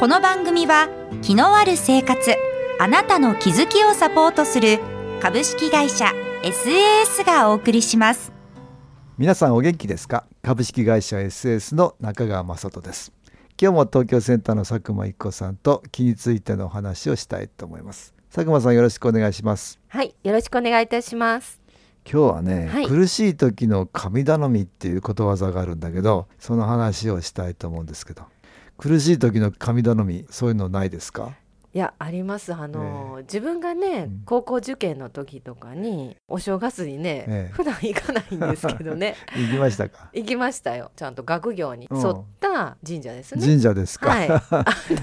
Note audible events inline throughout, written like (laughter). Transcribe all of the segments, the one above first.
この番組は気のある生活あなたの気づきをサポートする株式会社 SAS がお送りします。皆さんお元気ですか？株式会社 SAS の中川雅人です。今日も東京センターの佐久間一子さんと気についてのお話をしたいと思います。佐久間さんよろしくお願いします。はい、よろしくお願いいたします。今日はね、はい。苦しい時の神頼みっていうことわざがあるんだけどその話をしたいと思うんですけど苦しい時の神頼みそういうのないですか？いや、あります。あの、自分がね、うん。高校受験の時とかに、お正月にね、ええ。普段行かないんですけどね。(laughs) 行きましたか？行きましたよ。ちゃんと学業に。沿った神社ですね。神社ですか、はい、あ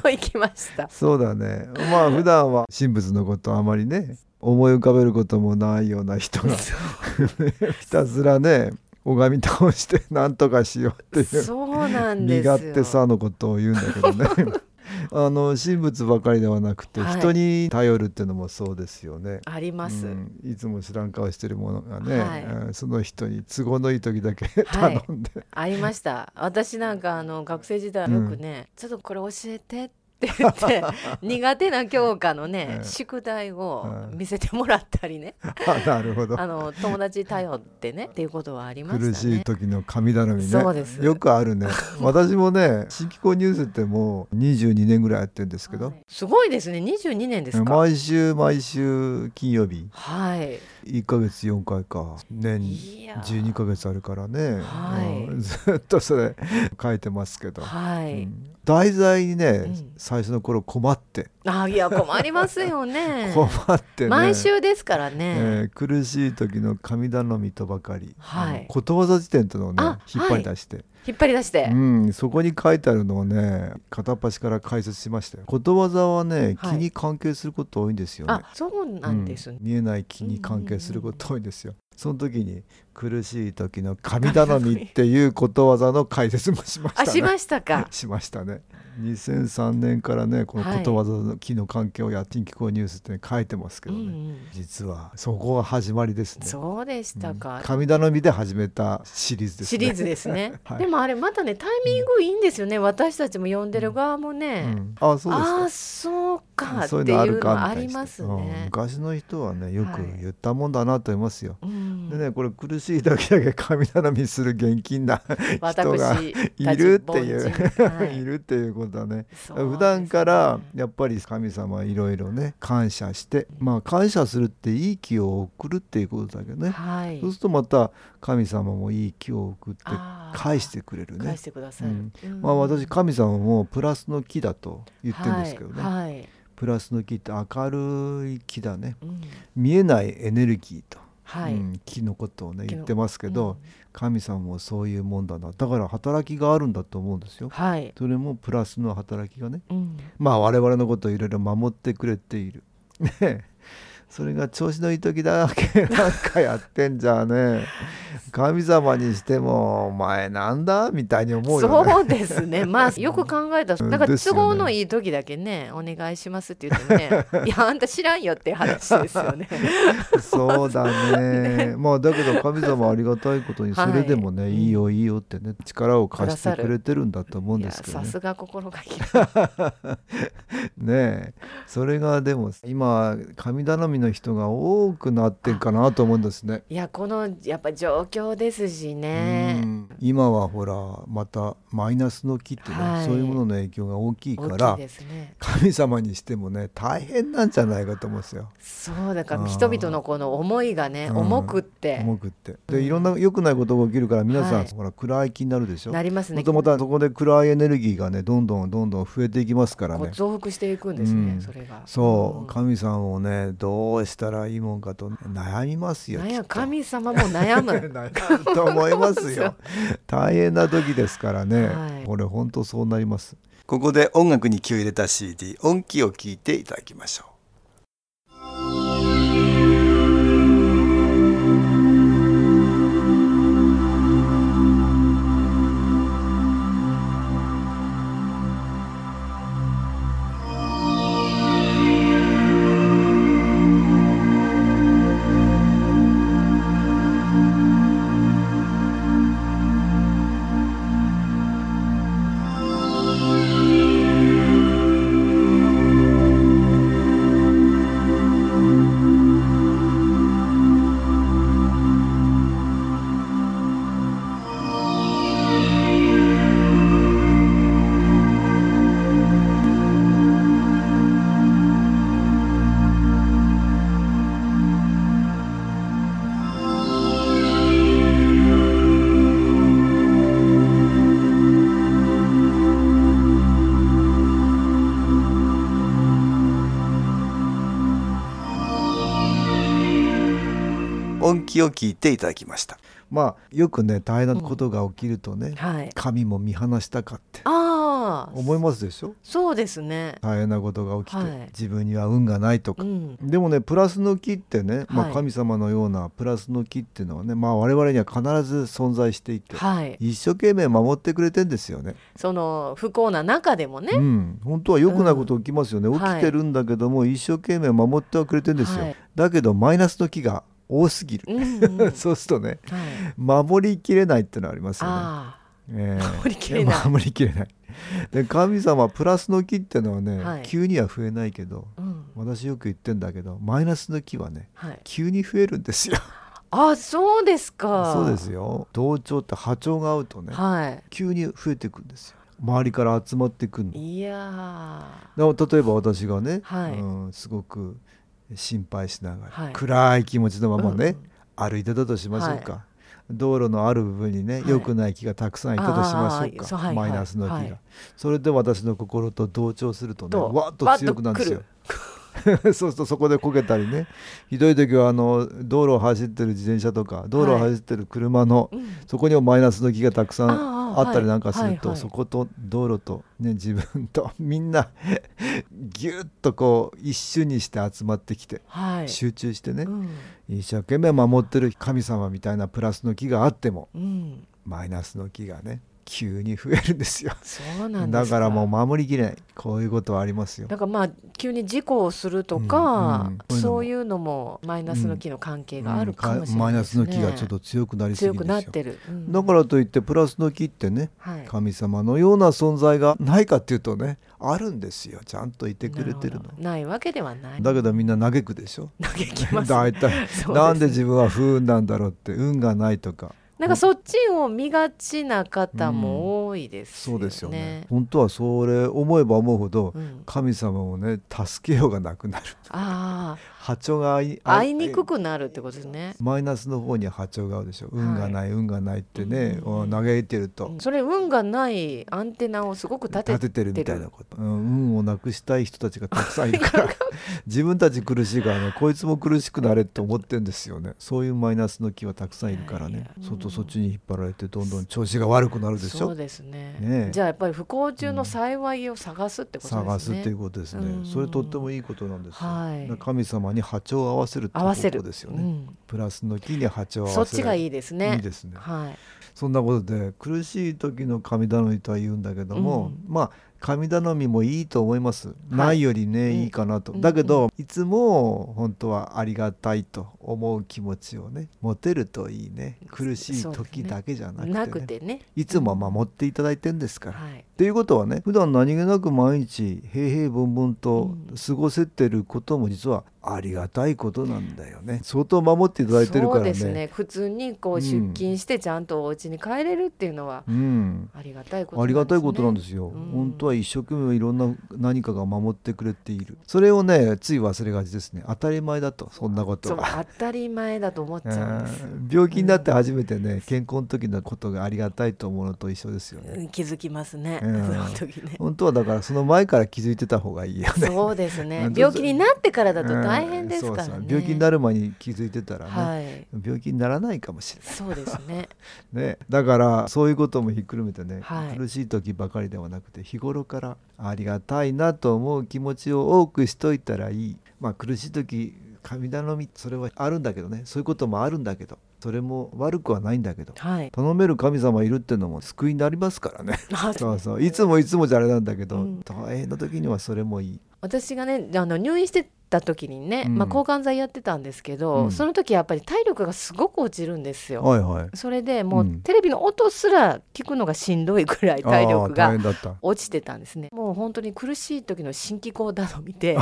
の行きました。(laughs) そうだね。まあ普段は神仏のことあまりね思い浮かべることもないような人が (laughs) ひたすらね拝み倒して何とかしようっていうそうなんです身よ。勝手さのことを言うんだけどね (laughs) あの神仏ばかりではなくて、はい人に頼るっていうのもそうですよね。あります。うんいつも知らん顔してるものがね、はいうんその人に都合のいい時だけはい頼んで、ありました。私なんかあの学生時代よくね、ちょっとこれ教えてって言って苦手な教科のね、(laughs) ええ。宿題をうん。見せてもらったりね、あなるほど。あの友達頼ってねっていうことはありましたね。苦しい時の神頼みね。そうです。よくあるね。(laughs) 私もね新機構ニュースってもう22年ぐらいやってるんですけど、はい。すごいですね。22年ですか？毎週毎週金曜日。はい。1ヶ月4回か。年いやー。12ヶ月あるからね、はい。うん。ずっとそれ書いてますけど、はい。うん。題材にね、うん最初の頃困ってあいや困りますよね。困ってね。毎週ですからえね。ー苦しい時の神頼みとばかり、はい。ことわざ辞典というのをねあ引っ張り出して、引っ張り出して。うん、そこに書いてあるのをね片っ端から解説しましたよ。ことわざはね気はい。に関係すること多いんですよね、あそうなんですね。うん見えない気に関係すること多いんですよ、その時に苦しい時の神頼みっていうことわざの解説もしましたね。あしましたか。(laughs) しましたね。2003年からねこのことわざの気の関係をやって近畿公ニュースって、ね、書いてますけどね、うんうん。実はそこが始まりですね。そうでしたうん。か。神頼みで始めたシリーズですね。シリーズですね、(laughs) はい。でもあれまたねタイミングいいんですよね、私たちも読んでる側もね、うん、あそうですか。ああそうかってそういいうのありますうんね。昔の人はねよくはい言ったもんだなと思いますよ、うん。でねこれ苦しい時だけ神頼みする現金な (laughs) 人が私いるっていう、はい。(laughs) いるっていうことはねね。普段からやっぱり神様いろいろね感謝してまあ感謝するっていい気を送るっていうことだけどね、はい。そうするとまた神様もいい気を送って返してくれるね。返してくださる、うん。うん。まあ私神様もプラスの木だと言ってるんですけどね、はい。はいプラスの木って明るい木だね。うん。見えないエネルギーと、はい。うん木のことをね言ってますけど、うん。神様もそういうもんだな。だから働きがあるんだと思うんですよ。はい、それもプラスの働きがね。うん、まあ我々のことをいろいろ守ってくれているそれが調子のいい時だけなんかやってんじゃね。(laughs) 神様にしてもお前なんだみたいに思うよね。そうですね。(laughs) まあよく考えたらうん。なんか都合のいい時だけねお願いしますって言ってもね (laughs) いやあんた知らんよって話ですよね。そうだね。まあだけど神様ありがたいことにそれでもね、はい。い、いよいいよってね力を貸してくれてるんだと思うんですけどね。さすが心がけねえそれがでも今神頼みの人が多くなってるかなと思うんですね。いやこのやっぱ状況ですしうねん。今はほらまたマイナスの木ってね、はい。そういうものの影響が大きいか大らね。神様にしてもね大変なんじゃないかと思うんですよ。そうだから人々のこの思いがねうん。重くって。重くって。うんでいろんな良くないことが起きるから皆さん、はい。ほら暗い気になるでしょ。なりますね。もともとそこで暗いエネルギーがねどんどんどんどん増えていきますからね。増幅していくんですね、うん。それがそう、ん神さんをねどうしたらいいもんかと悩みますよ。神様も悩む (laughs) 悩むと思いますよ。(laughs) 大変な時ですからね、はいこれ本当そうなります。ここで音楽に気を入れた CD 音気を聞いていただきましょう音気を聞いていただきました。まあよくね大変なことが起きるとね、はい。神も見放したかって思いますでしょ？そうですね。大変なことが起きて、はい。自分には運がないとか。う、ん。でもねプラスの木ってね、まあ、はい神様のようなプラスの木っていうのはね、まあ、我々には必ず存在していて、はい。一生懸命守ってくれてんですよね。その不幸な中でもね、うん、本当は良くないこと起きますよね、うん。起きてるんだけども、一生懸命守ってはくれてんですよ、はい。だけどマイナスの木が多すぎる、うんうん (laughs) そうするとねはい、守りきれないってのはありますよね。あええ。守りきれない。(laughs) 守りきれない。で神様プラスの木っていうのはね、はい。急には増えないけどあ、うん。私よく言ってんだけどマイナスの木はねはい、急に増えるんですよ。(laughs) あそうですか。そうですよ。同調って波長が合うとねは急に増えていくんですよ。周りから集まってくるの。いいやでも例えば私がね、はい。うん、すごく心配しながら、はい。暗い気持ちのままね、うんうん。歩いてたとしましょうか、道路のある部分にねはい。良くない木がたくさんいたとしましょうか、マイナスの木が、はいそれで私の心と同調するとねとわっと強くなるんですよ (laughs) そうするとそこでこけたりね。ひどい時はあの道路を走ってる自転車とか道路を走ってる車の、うん。そこにもマイナスの木がたくさんあったりなんかすると、はいはい。はいそこと道路と、ね、自分と (laughs) みんなぎゅっとこう一瞬にして集まってきてはい。集中してね、うん。一生懸命守ってる神様みたいなプラスの木があってもうん、マイナスの木がね急に増えるんですよ。そうなんですだからもう守りきれない。こういうことはありますよ。だからまあ急に事故をするとか、うんうんそういうのもマイナスの木の関係があるかもしれないですね、マイナスの木がちょっと強くなりすぎ強くるんですよ。なってる、うん。だからといってプラスの木ってねはい、神様のような存在がないかっていうとねあるんですよ。ちゃんといてくれてるの。ないわけではない。だけどみんな嘆くでしょ。嘆きます。(laughs) 大体 (laughs) そうですなんで自分は不運なんだろうって運がないとかなんかそっちを見がちな方も多いですよね、そうですよね。本当はそれ思えば思うほどうん、神様をね助けようがなくなる。あ波長が合いにくくなるってことですね。マイナスの方には波長が合うでしょ。運がない、運がないってね、うん。嘆いてると、それ運がないアンテナをすごく立て立ててるみたいなこと、うん、運をなくしたい人たちがたくさんいるから。(laughs) (laughs) 自分たち苦しいからねこいつも苦しくなれって思ってんですよね。そういうマイナスの気はたくさんいるからね。いやいやそっちに引っ張られてどんどん調子が悪くなるでしょ？そうですね。ねえ。じゃあやっぱり不幸中の幸いを探すってことですね、探すっていうことですね。うん。それとってもいいことなんですよ、はい。神様に波長を合わせるって合わせることですよね、うん。プラスの木に波長を合わせる。そっちがいいですね。いいですね。はい。そんなことで苦しい時の神頼みとは言うんだけども、うん。まあ神頼みもいいと思います、い。ないよりね、うん。いいかなと、うん。だけど、いつも本当はありがたいと思う気持ちをね持てるといいね。苦しい時だけじゃなくて,、ね。なくてね。いつも守っていただいてんですから。はい。いうことはね普段何気なく毎日平々凡々と過ごせてることも実はありがたいことなんだよね。相当守っていただいてるからね。そうですね。普通にこううん出勤してちゃんとお家に帰れるっていうのはうん。ありがたいことありがたいことなんでですよ、うん。本当は一生懸命いろんな何かが守ってくれている。それをねつい忘れがちですね。当たり前だと。そんなこすそうとは。当たり前だと思っちゃうんです。うん病気になって初めてね、健康の時のことがありがたいと思うのと一緒ですよね。うん気づきますね、うん。その時ね。本当はだからその前から気づいてた方がいいよね。そうですね。うん病気になってからだと大変ですからね、うんそうそう。病気になる前に気づいてたらね、はい。病気にならないかもしれない。そうですね。(laughs) ね、だからそういうこともひっくるめてね、はい。苦しい時ばかりではなくて日頃頃からありがたいなと思う気持ちを多くしといたらいい。まあ苦しい時神頼みそれはあるんだけどね。そういうこともあるんだけどそれも悪くはないんだけどはい。頼める神様いるってのも救いになりますからね。(laughs) あそうそう。いつもいつもじゃあれなんだけど、うん。大変な時にはそれもいい。私がねあの入院してた時にね、うん。まあ、抗がん剤やってたんですけど、うん。その時やっぱり体力がすごく落ちるんですよ。はいはい。それでもう、うん。テレビの音すら聞くのがしんどいくらい体力が落ちてたんですね。もう本当に苦しい時の心気口だの見て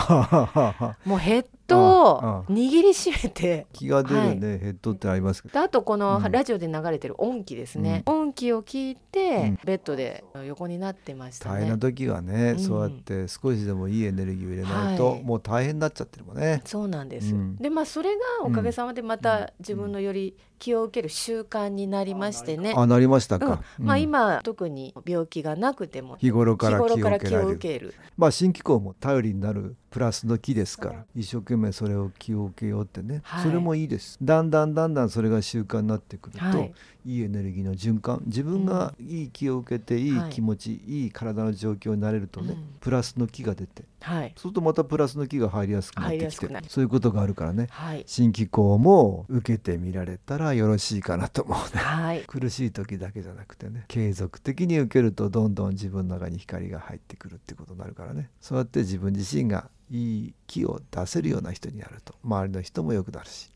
(laughs) もうヘッドをああ握りしめて気が出るね、はい。ヘッドってありますけど。であとこのうん。ラジオで流れてる音機ですね、音機を聞いて、うん。ベッドで横になってましたね。大変な時はね、うん。そうやって少しでもいいエネルギーを入れないと、はい。もう大変になっちゃってるもんね。そうなんです、うん。でまあそれがおかげさまでまうん。た自分のより気を受ける習慣になりましてね、あなりましたうん。か。まあうん今特に病気がなくても日頃から気を。受ける。まあ新機構も頼りになるプラスの木ですから一生懸命それを気を受けようってね、はい。それもいいです。だんだんだんだんそれが習慣になってくると、はい。い、いエネルギーの循環自分がいい気を受けていいはい。気持ち、い、い体の状況になれるとね、うん。プラスの木が出てはい。そうするとまたプラスの木が入りやすくなってきてそういうことがあるからねはい。新機構も受けてみられたらよろしいかなと思うね。はい。苦しい時だけじゃなくてね継続的に受けるとどんどん自分の中に光が入ってくるってことになるからね。そうやって自分自身がいい気を出せるような人になると。周りの人も良くなるし。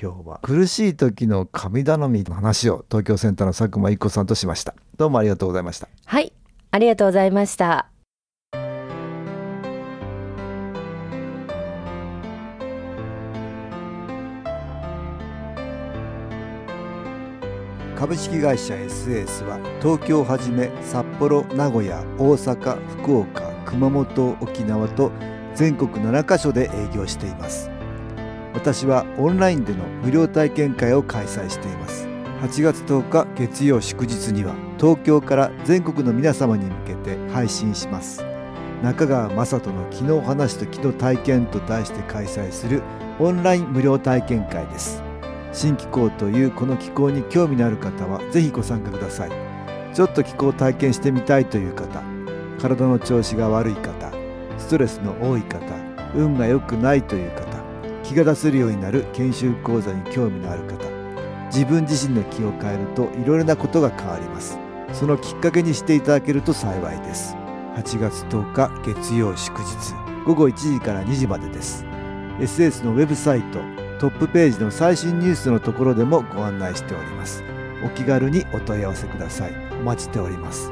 今日は苦しい時の神頼みの話を東京センターの佐久間一子さんとしました。どうもありがとうございました。はいありがとうございました。株式会社 SS は東京をはじめ札幌名古屋大阪福岡熊本沖縄と全国7カ所で営業しています。私はオンラインでの無料体験会を開催しています。8月10日月曜祝日には東京から全国の皆様に向けて配信します。中川雅人の「昨日話と昨日体験」と題して開催するオンライン無料体験会です。新気候というこの気候に興味のある方はぜひご参加ください。ちょっと気候を体験してみたいという方体の調子が悪い方ストレスの多い方運が良くないという方気が出せるようになる研修講座に興味のある方自分自身の気を変えるといろいろなことが変わります。そのきっかけにしていただけると幸いです。8月10日月曜祝日午後1時から2時までです。SS のウェブサイトトップページの最新ニュースのところでもご案内しております。お気軽にお問い合わせください。お待ちしております。